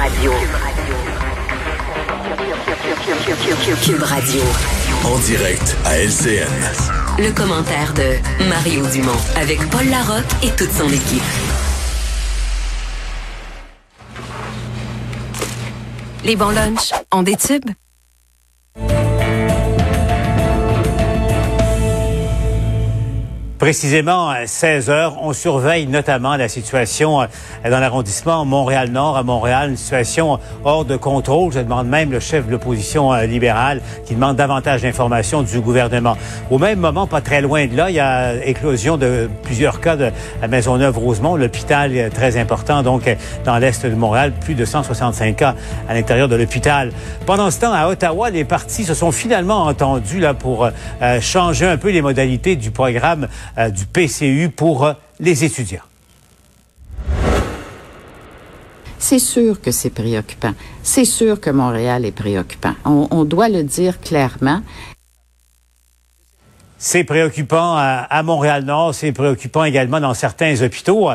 Radio. Cube Radio. En direct à LCN. Le commentaire de Mario Dumont avec Paul Larocque et toute son équipe. Les bons lunchs ont des tubes? Précisément à 16 heures, on surveille notamment la situation euh, dans l'arrondissement Montréal-Nord à Montréal, une situation hors de contrôle. Je demande même le chef de l'opposition euh, libérale qui demande davantage d'informations du gouvernement. Au même moment, pas très loin de là, il y a éclosion de plusieurs cas de la Maisonneuve-Rosemont, l'hôpital très important, donc euh, dans l'est de Montréal, plus de 165 cas à l'intérieur de l'hôpital. Pendant ce temps, à Ottawa, les partis se sont finalement entendus là pour changer un peu les modalités du programme euh, du PCU pour euh, les étudiants. C'est sûr que c'est préoccupant. C'est sûr que Montréal est préoccupant. On, on doit le dire clairement. C'est préoccupant à, Montréal-Nord, c'est préoccupant également dans certains hôpitaux.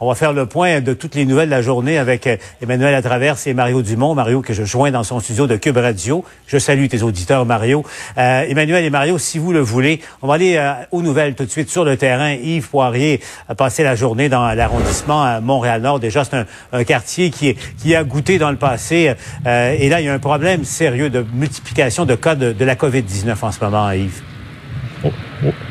On va faire le point de toutes les nouvelles de la journée avec euh, Emmanuel Atraverse et Mario Dumont. Mario que je joins dans son studio de Cube Radio. Je salue tes auditeurs, Mario. Euh, Emmanuel et Mario, si vous le voulez, on va aller euh, aux nouvelles tout de suite sur le terrain. Yves Poirier a passé la journée dans l'arrondissement à Montréal-Nord. Déjà, c'est un, quartier qui, qui a goûté dans le passé. et là, il y a un problème sérieux de multiplication de cas de, de la COVID-19 en ce moment, Yves.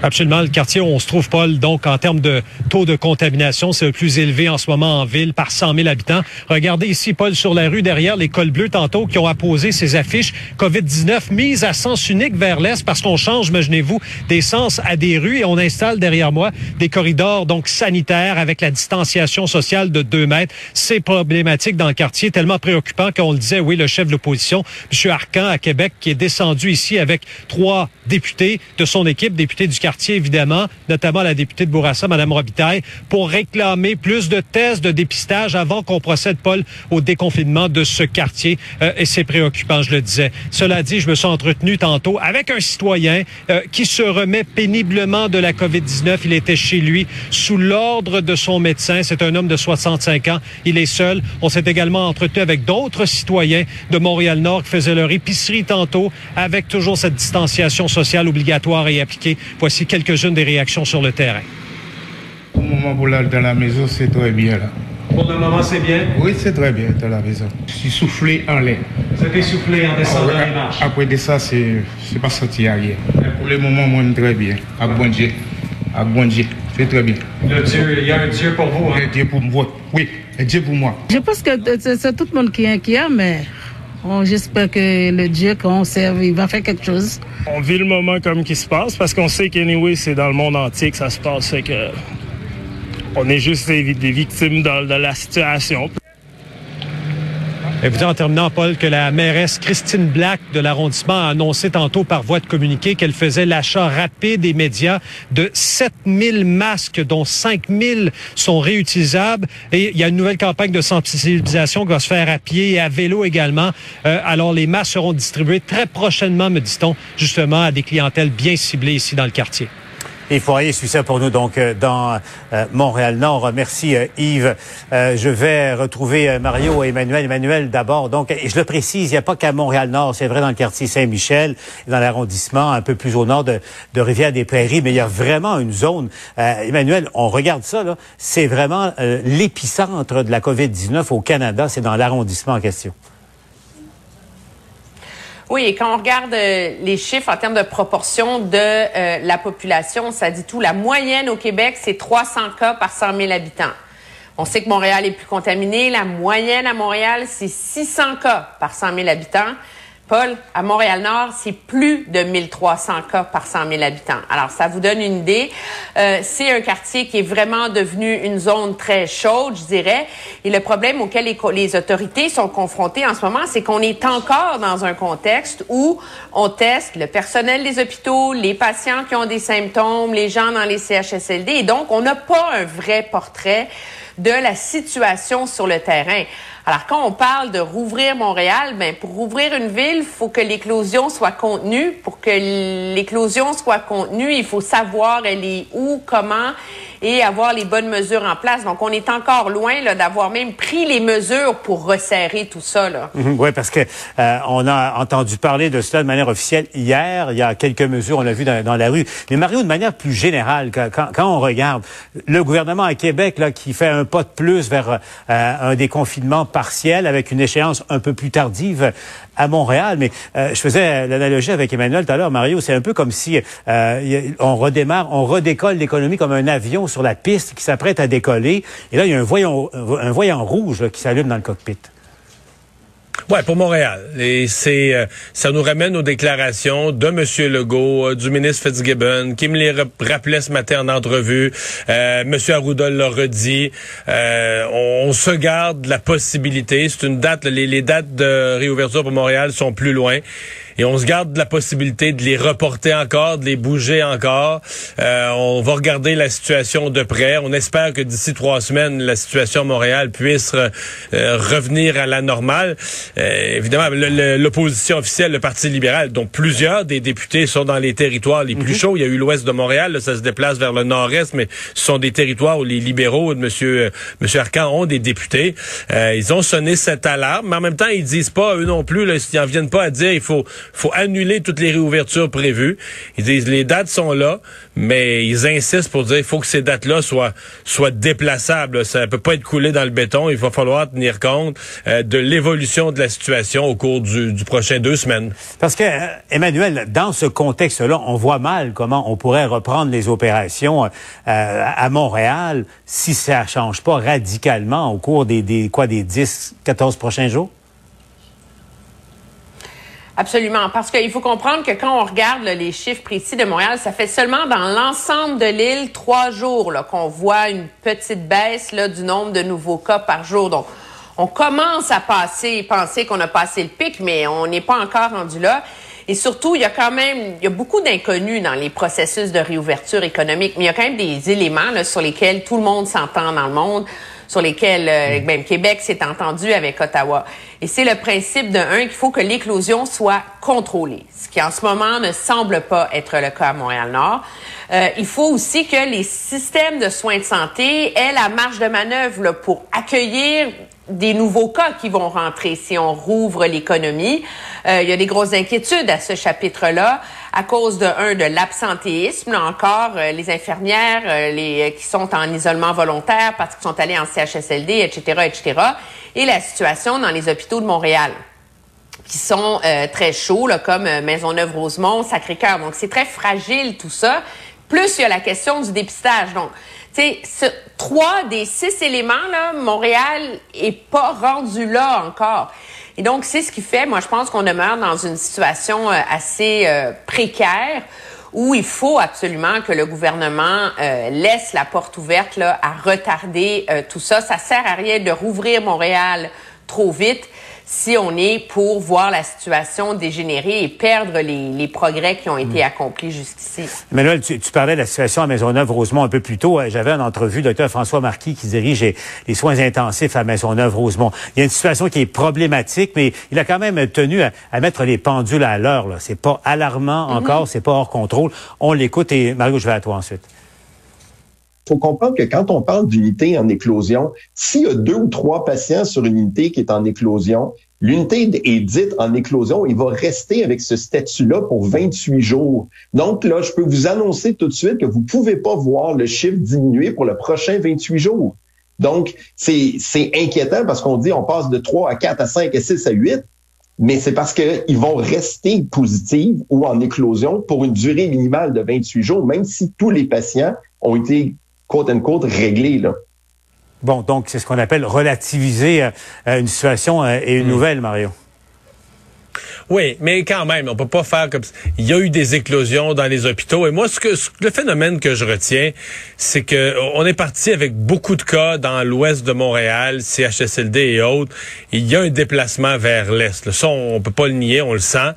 Absolument. Le quartier où on se trouve, Paul, donc en termes de taux de contamination, c'est le plus élevé en ce moment en ville par 100 000 habitants. Regardez ici, Paul, sur la rue derrière l'école bleue tantôt qui ont apposé ces affiches COVID-19 mises à sens unique vers l'est parce qu'on change, imaginez-vous, des sens à des rues et on installe derrière moi des corridors donc sanitaires avec la distanciation sociale de 2 mètres. C'est problématique dans le quartier, tellement préoccupant qu'on le disait, oui, le chef de l'opposition, M. Arcan à Québec, qui est descendu ici avec trois députés de son équipe équipe, du quartier, évidemment, notamment la députée de Bourassa, Mme Robitaille, pour réclamer plus de tests de dépistage avant qu'on procède, Paul, au déconfinement de ce quartier. Euh, et c'est préoccupant, je le disais. Cela dit, je me suis entretenu tantôt avec un citoyen euh, qui se remet péniblement de la COVID-19. Il était chez lui sous l'ordre de son médecin. C'est un homme de 65 ans. Il est seul. On s'est également entretenu avec d'autres citoyens de Montréal-Nord qui faisaient leur épicerie tantôt avec toujours cette distanciation sociale obligatoire et Voici quelques-unes des réactions sur le terrain. Pour le moment, pour dans la maison, c'est très bien là. Pour le moment, c'est bien? Oui, c'est très bien dans la maison. Je suis soufflé en l'air. Vous êtes essoufflé en descendant les marches? Après ça, c'est pas sorti à rien. Pour le moment, moi, très bien. À bon Dieu. À bon Dieu. C'est très bien. Le Dieu, il y a un Dieu pour vous, hein? Un Dieu pour moi. Oui, un Dieu pour moi. Je pense que c'est tout le monde qui est inquiet, mais J'espère que le Dieu qu'on serve, il va faire quelque chose. On vit le moment comme qui se passe parce qu'on sait qu'anyway, c'est dans le monde entier que ça se passe. que on est juste des, victimes de la situation. Et vous en terminant, Paul, que la mairesse Christine Black de l'arrondissement a annoncé tantôt par voie de communiqué qu'elle faisait l'achat rapide des médias de 7000 masques, dont 5000 sont réutilisables. Et il y a une nouvelle campagne de sensibilisation qui va se faire à pied et à vélo également. Euh, alors, les masques seront distribués très prochainement, me dit-on, justement à des clientèles bien ciblées ici dans le quartier. Yves Poirier suit ça pour nous donc euh, dans euh, Montréal-Nord. Merci euh, Yves. je vais retrouver Mario et Emmanuel. Emmanuel d'abord. Donc, et je le précise, il n'y a pas qu'à Montréal-Nord, c'est vrai dans le quartier Saint-Michel, dans l'arrondissement un peu plus au nord de, de Rivière-des-Prairies, mais il y a vraiment une zone. Emmanuel, on regarde ça, là, c'est vraiment l'épicentre de la COVID-19 au Canada, c'est dans l'arrondissement en question. Oui, et quand on regarde euh, les chiffres en termes de proportion de euh, la population, ça dit tout. La moyenne au Québec, c'est 300 cas par 100 000 habitants. On sait que Montréal est plus contaminé. La moyenne à Montréal, c'est 600 cas par 100 000 habitants. Paul, à Montréal-Nord, c'est plus de 1300 cas par 100 000 habitants. Alors, ça vous donne une idée. Euh, c'est un quartier qui est vraiment devenu une zone très chaude, je dirais. Et le problème auquel les, les autorités sont confrontées en ce moment, c'est qu'on est encore dans un contexte où on teste le personnel des hôpitaux, les patients qui ont des symptômes, les gens dans les CHSLD. Et donc, on n'a pas un vrai portrait de la situation sur le terrain. Alors, quand on parle de rouvrir Montréal, ben, pour rouvrir une ville, il faut que l'éclosion soit contenue. Pour que l'éclosion soit contenue, il faut savoir elle est où, comment et avoir les bonnes mesures en place. Donc, on est encore loin là, d'avoir même pris les mesures pour resserrer tout ça. Là. Mhm, oui, parce que euh, on a entendu parler de cela de manière officielle hier. Il y a quelques mesures, on l'a vu dans, la rue. Mais Mario, de manière plus générale, quand, quand, on regarde le gouvernement à Québec là, qui fait un pas de plus vers euh, un déconfinement partiel avec une échéance un peu plus tardive à Montréal. Mais euh, je faisais l'analogie avec Emmanuel tout à l'heure, Mario. C'est un peu comme si on redémarre, on redécolle l'économie comme un avion sur la piste qui s'apprête à décoller. Et là, il y a un voyant rouge qui s'allume dans le cockpit. Ouais, pour Montréal. Et c'est, euh, ça nous ramène aux déclarations de M. Legault, euh, du ministre Fitzgibbon, qui me les rappelait ce matin en entrevue. Euh, M. Arruda l'a redit. Euh, on, se garde la possibilité. C'est une date. Les, les dates de réouverture pour Montréal sont plus loin et on se garde la possibilité de les reporter encore, de les bouger encore. Euh, on va regarder la situation de près. On espère que d'ici trois semaines, la situation à Montréal puisse euh, revenir à la normale. Euh, évidemment, l'opposition officielle, le Parti libéral, dont plusieurs des députés sont dans les territoires les plus mhm. chauds. Il y a eu l'ouest de Montréal, ça se déplace vers le nord-est, mais ce sont des territoires où les libéraux de M. Monsieur, Arcan ont des députés. ils ont sonné cette alarme, mais en même temps, ils disent pas, eux non plus, là, ils en viennent pas à dire il faut faut annuler toutes les réouvertures prévues. Ils disent les dates sont là, mais ils insistent pour dire il faut que ces dates-là soient soient déplaçables. Ça peut pas être coulé dans le béton. Il va falloir tenir compte euh, de l'évolution de la situation au cours du, du prochain deux semaines. Parce que euh, Emmanuel, dans ce contexte-là, on voit mal comment on pourrait reprendre les opérations euh, à Montréal si ça change pas radicalement au cours des, des quoi des 10, 14 prochains jours? Absolument, parce qu'il faut comprendre que quand on regarde les chiffres précis de Montréal, ça fait seulement dans l'ensemble de l'île trois jours qu'on voit une petite baisse là, du nombre de nouveaux cas par jour. Donc, on commence à passer, penser qu'on a passé le pic, mais on n'est pas encore rendu là. Et surtout, il y a quand même, il y a beaucoup d'inconnus dans les processus de réouverture économique, mais il y a quand même des éléments sur lesquels tout le monde s'entend dans le monde sur lesquels euh, même Québec s'est entendu avec Ottawa. Et c'est le principe de un qu'il faut que l'éclosion soit contrôlée, ce qui en ce moment ne semble pas être le cas à Montréal-Nord. Euh, il faut aussi que les systèmes de soins de santé aient la marge de manœuvre là, pour accueillir des nouveaux cas qui vont rentrer si on rouvre l'économie. Euh, il y a des grosses inquiétudes à ce chapitre-là à cause de un de l'absentéisme, encore euh, les infirmières euh, les euh, qui sont en isolement volontaire parce qu'ils sont allés en CHSLD, etc., etc., et la situation dans les hôpitaux de Montréal qui sont très chauds, là, comme Maisonneuve-Rosemont, Sacré-Cœur. Donc, c'est très fragile tout ça. Plus, il y a la question du dépistage. Donc, tu sais, trois des six éléments, là, Montréal est pas rendu là encore. Et donc, c'est ce qui fait, moi, je pense qu'on demeure dans une situation euh, assez euh, précaire où il faut absolument que le gouvernement euh, laisse la porte ouverte là, à retarder tout ça. Ça sert à rien de rouvrir Montréal trop vite si on est pour voir la situation dégénérer et perdre les, progrès qui ont été hmm. accomplis jusqu'ici. Emmanuel, tu, parlais de la situation à Maisonneuve-Rosemont un peu plus tôt. J'avais une entrevue Dr François Marquis qui dirige les soins intensifs à Maisonneuve-Rosemont. Il y a une situation qui est problématique, mais il a quand même tenu à, mettre les pendules à l'heure. C'est pas alarmant mm-hmm. encore, c'est pas hors contrôle. On l'écoute et Mario, je vais à toi ensuite faut comprendre que quand on parle d'unité en éclosion, s'il y a deux ou trois patients sur une unité qui est en éclosion, l'unité est dite en éclosion, il va rester avec ce statut-là pour 28 jours. Donc là, je peux vous annoncer tout de suite que vous pouvez pas voir le chiffre diminuer pour le prochain 28 jours. Donc, c'est inquiétant parce qu'on dit on passe de 3 à 4 à 5 à 6 à 8, mais c'est parce qu'ils vont rester positifs ou en éclosion pour une durée minimale de 28 jours, même si tous les patients ont été quote unquote réglé. Là. Bon, donc c'est ce qu'on appelle relativiser euh, une situation euh, et une mm. nouvelle, Mario. Oui, mais quand même, on peut pas faire comme il y a eu des éclosions dans les hôpitaux et moi ce que le phénomène que je retiens, c'est que on est parti avec beaucoup de cas dans l'ouest de Montréal, CHSLD et autres. Il y a un déplacement vers l'est. Ça on peut pas le nier, on le sent.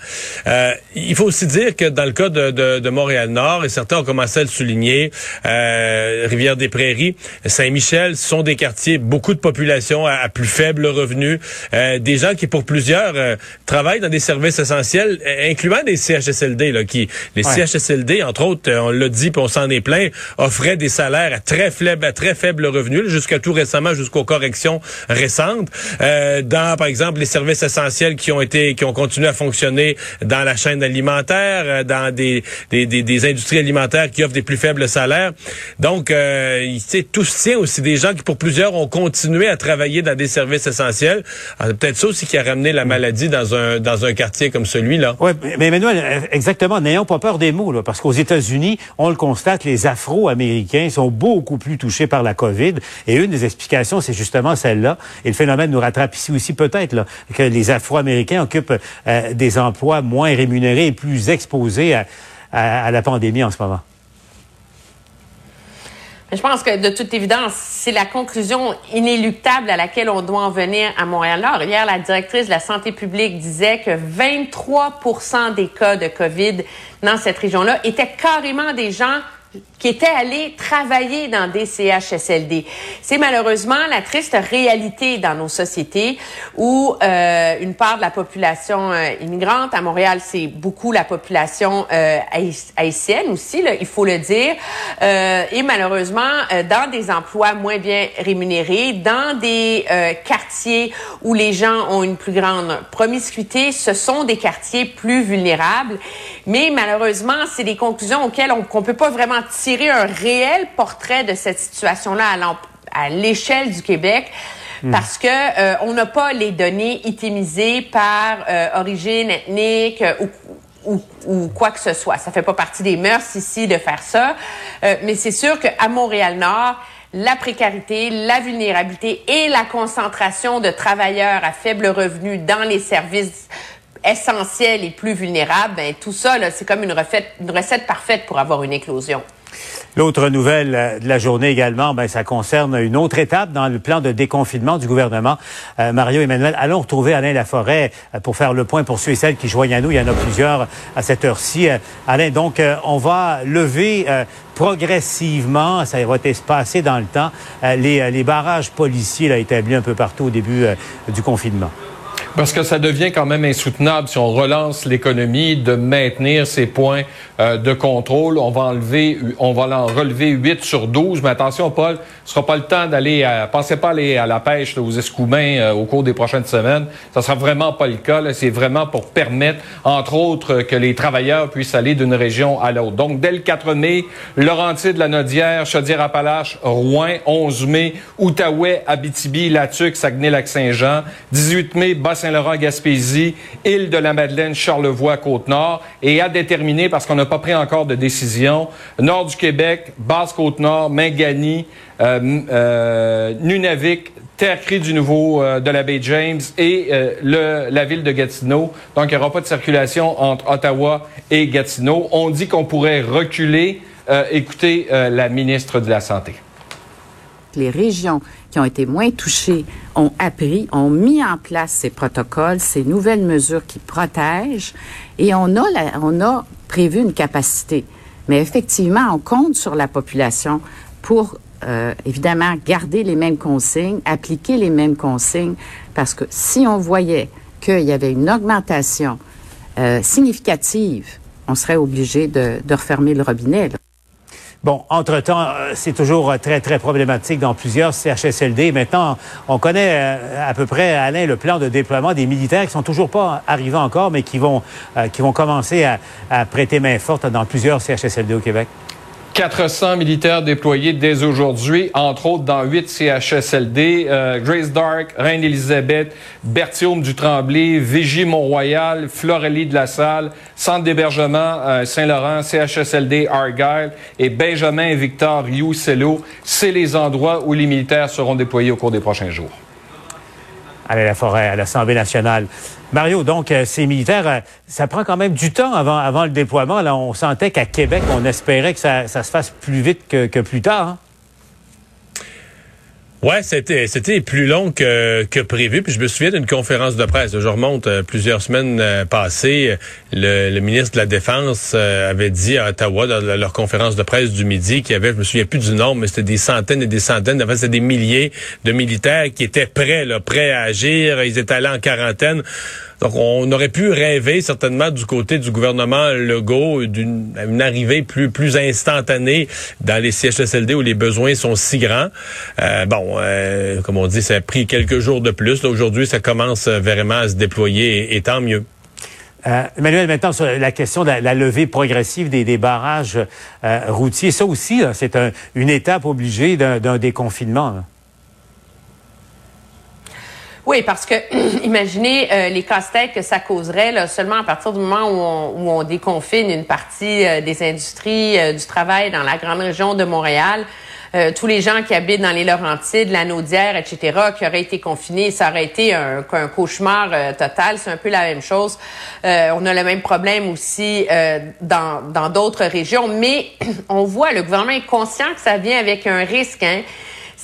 Euh, il faut aussi dire que dans le cas de, de, de Montréal Nord et certains ont commencé à le souligner, euh, Rivière des Prairies, Saint-Michel sont des quartiers beaucoup de population à, plus faible revenu, euh, des gens qui pour plusieurs euh, travaillent dans des services essentiels, euh, incluant des CHSLD, là, qui les CHSLD, entre autres, on l'a dit, puis on s'en est plein, offraient des salaires à très faible, à très faible revenu, jusqu'à tout récemment, jusqu'aux corrections récentes. dans, par exemple, les services essentiels qui ont été, qui ont continué à fonctionner dans la chaîne alimentaire, dans des, des, des, des industries alimentaires qui offrent des plus faibles salaires. Donc, euh, tout se tient aussi des gens qui, pour plusieurs, ont continué à travailler dans des services essentiels. Ah, c'est peut-être ça aussi qui a ramené la maladie dans un dans un quartier comme celui-là. Oui, mais Emmanuel, euh, exactement. N'ayons pas peur des mots, là, parce qu'aux États-Unis, on le constate, les Afro-Américains sont beaucoup plus touchés par la COVID. Et une des explications, c'est justement celle-là. Et le phénomène nous rattrape ici aussi peut-être que les Afro-Américains occupent euh, des emplois moins rémunérés et plus exposés à la pandémie en ce moment. Je pense que de toute évidence, c'est la conclusion inéluctable à laquelle on doit en venir à Montréal-Nord. Hier, la directrice de la santé publique disait que 23% des cas de COVID dans cette région-là étaient carrément des gens qui étaient allés travailler dans des CHSLD. C'est malheureusement la triste réalité dans nos sociétés où euh, une part de la population euh, immigrante, à Montréal, c'est beaucoup la population euh, haïtienne aussi, là, il faut le dire, euh, et malheureusement euh, dans des emplois moins bien rémunérés, dans des euh, quartiers où les gens ont une plus grande promiscuité, ce sont des quartiers plus vulnérables. Mais malheureusement, c'est des conclusions auxquelles on ne peut pas vraiment tirer un réel portrait de cette situation-là à l'échelle du Québec. Hmm. Parce que euh, on n'a pas les données itemisées par euh, origine ethnique euh, ou, ou, quoi que ce soit. Ça fait pas partie des mœurs ici de faire ça. mais c'est sûr qu'à Montréal-Nord, la précarité, la vulnérabilité et la concentration de travailleurs à faible revenu dans les services essentiels et plus vulnérables, ben, tout ça, c'est comme une recette parfaite pour avoir une éclosion. L'autre nouvelle euh, de la journée également, ben, ça concerne une autre étape dans le plan de déconfinement du gouvernement. Euh, Mario Emmanuel, allons retrouver Alain Laforêt euh, pour faire le point pour ceux et celles qui joignent à nous. Il y en a plusieurs à cette heure-ci. Alain, donc, on va lever progressivement, ça va être espacé dans le temps, les, les, barrages policiers là, établis un peu partout au début du confinement. Parce que ça devient quand même insoutenable si on relance l'économie de maintenir ces points euh, de contrôle. On va enlever, on va en relever 8 sur 12. Mais attention, Paul, ce sera pas le temps d'aller, à, pensez pas aller à la pêche aux escoumins euh, au cours des prochaines semaines. Ça sera vraiment pas le cas. C'est vraiment pour permettre, entre autres, que les travailleurs puissent aller d'une région à l'autre. Donc, dès le 4 mai, Laurentides, la Nodière, Chaudière-Appalaches, Rouen, 11 mai, Outaouais, Abitibi, Latuc, Saguenay-Lac-Saint-Jean, 18 mai, Bas Saint-Laurent, Gaspésie, Île de la Madeleine, Charlevoix, Côte-Nord, et à déterminer, parce qu'on n'a pas pris encore de décision, Nord du Québec, Basse-Côte-Nord, Mingani, euh, euh, Nunavik, Terre-Crée du Nouveau euh, de la baie James et le, la ville de Gatineau. Donc, il n'y aura pas de circulation entre Ottawa et Gatineau. On dit qu'on pourrait reculer. écoutez la ministre de la Santé. Les régions qui ont été moins touchés ont appris, ont mis en place ces protocoles, ces nouvelles mesures qui protègent, et on a, on a prévu une capacité. Mais effectivement, on compte sur la population pour euh, évidemment garder les mêmes consignes, appliquer les mêmes consignes, parce que si on voyait qu'il y avait une augmentation euh, significative, on serait obligé de, refermer le robinet. Bon, entre-temps, euh, c'est toujours euh, très, très problématique dans plusieurs CHSLD. Maintenant, on connaît euh, à peu près, Alain, le plan de déploiement des militaires qui sont toujours pas arrivés encore, mais qui vont, qui vont commencer à, à prêter main forte dans plusieurs CHSLD au Québec. 400 militaires déployés dès aujourd'hui, entre autres dans 8 CHSLD, euh, Grace Dark, Reine-Élisabeth, Berthiaume du Tremblay, Vigie Mont-Royal, de la Salle, Centre d'hébergement euh, Saint-Laurent, CHSLD Argyle et Benjamin et Victor Rioux-Cello. C'est les endroits où les militaires seront déployés au cours des prochains jours. À la forêt, à l'Assemblée nationale. Mario, donc, euh, ces militaires, euh, ça prend quand même du temps avant, avant le déploiement. Là, on sentait qu'à Québec, on espérait que ça, ça, se fasse plus vite que, que plus tard. Hein? Ouais, c'était c'était plus long que, que prévu. Puis je me souviens d'une conférence de presse. Je remonte euh, plusieurs semaines euh, passées. Le, le, ministre de la Défense euh, avait dit à Ottawa dans leur conférence de presse du midi qu'il y avait, je me souviens plus du nombre, mais c'était des centaines et des centaines, en fait, c'était des milliers de militaires qui étaient prêts, là, prêts à agir. Ils étaient allés en quarantaine. Donc, on aurait pu rêver certainement du côté du gouvernement Legault d'une une arrivée plus plus instantanée dans les CHSLD où les besoins sont si grands. Euh, bon, euh, comme on dit, ça a pris quelques jours de plus. Aujourd'hui, ça commence vraiment à se déployer et, tant mieux. Euh, Emmanuel, maintenant sur la question de la, levée progressive des, des barrages euh, routiers, ça aussi, c'est un, une étape obligée d'un déconfinement. Oui, parce que imaginez euh, les casse-têtes que ça causerait là, seulement à partir du moment où on, où on déconfine une partie euh, des industries euh, du travail dans la grande région de Montréal. tous les gens qui habitent dans les Laurentides, la Naudière, etc., qui auraient été confinés, ça aurait été un, un cauchemar total. C'est un peu la même chose. on a le même problème aussi dans d'autres régions, mais on voit, le gouvernement est conscient que ça vient avec un risque. Hein,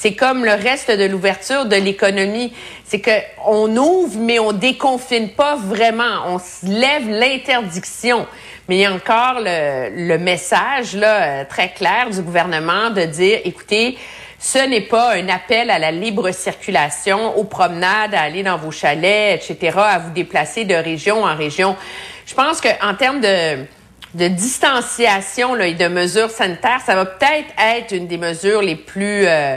c'est comme le reste de l'ouverture de l'économie. C'est que on ouvre, mais on déconfine pas vraiment. On lève l'interdiction. Mais il y a encore le, message là, euh, très clair du gouvernement de dire, écoutez, ce n'est pas un appel à la libre circulation, aux promenades, à aller dans vos chalets, etc., à vous déplacer de région en région. Je pense qu'en termes de, de distanciation là, et de mesures sanitaires, ça va peut-être être une des mesures les plus euh,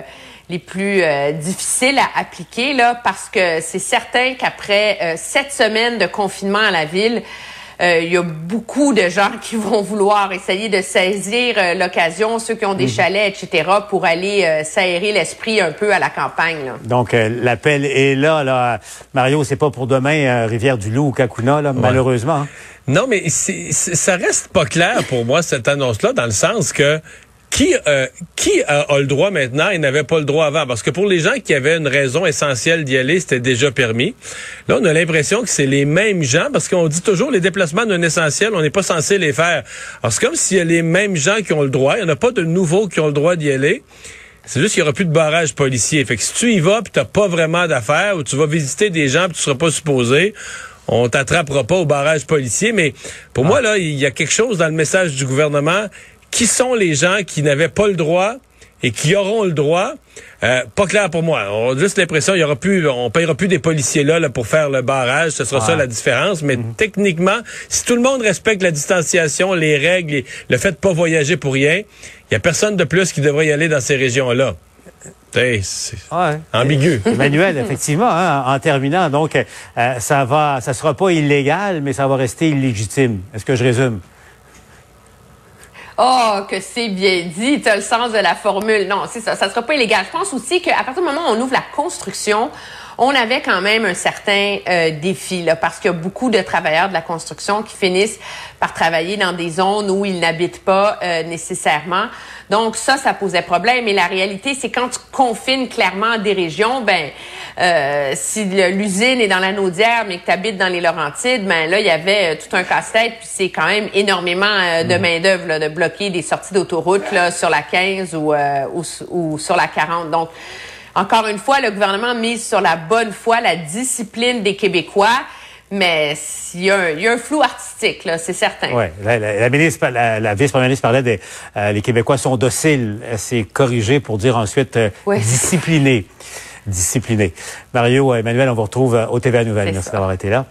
les plus euh, difficiles à appliquer là parce que c'est certain qu'après euh, sept semaines de confinement à la ville, euh, il y a beaucoup de gens qui vont vouloir essayer de saisir l'occasion, ceux qui ont des mhm. chalets, etc., pour aller s'aérer l'esprit un peu à la campagne. Là. Donc l'appel est là, là. Mario, c'est pas pour demain Rivière-du-Loup ou Kakuna, là, malheureusement. Hein. Non, mais ça reste pas clair pour moi cette annonce-là, dans le sens que qui, euh, qui a, le droit maintenant et n'avait pas le droit avant? Parce que pour les gens qui avaient une raison essentielle d'y aller, c'était déjà permis. Là, on a l'impression que c'est les mêmes gens, parce qu'on dit toujours les déplacements non essentiels, on n'est pas censé les faire. Alors, c'est comme s'il y a les mêmes gens qui ont le droit, il n'y en a pas de nouveaux qui ont le droit d'y aller. C'est juste qu'il n'y aura plus de barrage policier. Fait que si tu y vas puis t'as pas vraiment d'affaires ou tu vas visiter des gens puis tu seras pas supposé, on t'attrapera pas au barrage policier. Mais pour moi, là, il y a quelque chose dans le message du gouvernement qui sont les gens qui n'avaient pas le droit et qui auront le droit. Euh, pas clair pour moi. On a juste l'impression il y aura plus, on payera plus des policiers là, pour faire le barrage. Ce sera ça la différence. Mais mhm. techniquement, si tout le monde respecte la distanciation, les règles, le fait de pas voyager pour rien, il y a personne de plus qui devrait y aller dans ces régions-là. C'est ambigu. Emmanuel, effectivement, hein, en terminant, donc, euh, ça va, ça sera pas illégal, mais ça va rester illégitime. Est-ce que je résume? Oh, que c'est bien dit, tu le sens de la formule. Non, c'est ça, ça sera pas illégal. Je pense aussi qu'à partir du moment où on ouvre la construction, on avait quand même un certain euh, défi, là, parce qu'il y a beaucoup de travailleurs de la construction qui finissent par travailler dans des zones où ils n'habitent pas euh, nécessairement. Donc ça, ça posait problème. Et la réalité, c'est quand tu confines clairement des régions, ben euh, si l'usine est dans la Naudière, mais que tu habites dans les Laurentides, ben là, il y avait tout un casse-tête. Puis c'est quand même énormément de mhm. main-d'œuvre de bloquer des sorties d'autoroute sur la 15 ou, ou, ou sur la 40. Donc, encore une fois, le gouvernement mise sur la bonne foi, la discipline des Québécois. Mais il y, a un, flou artistique, là, c'est certain. Oui, la, ministre, la, vice-première ministre parlait des euh, les Québécois sont dociles. C'est corrigé pour dire ensuite euh, disciplinés. Disciplinés. Mario, Emmanuel, on vous retrouve euh, au TVA Nouvelles. Merci d'avoir été là.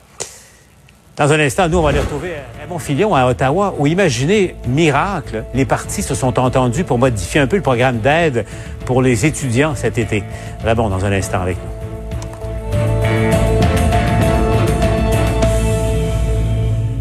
Dans un instant, nous, on va aller retrouver Raymond Filion à Ottawa, où, imaginez, miracle, les partis se sont entendus pour modifier un peu le programme d'aide pour les étudiants cet été. Raymond, dans un instant avec nous.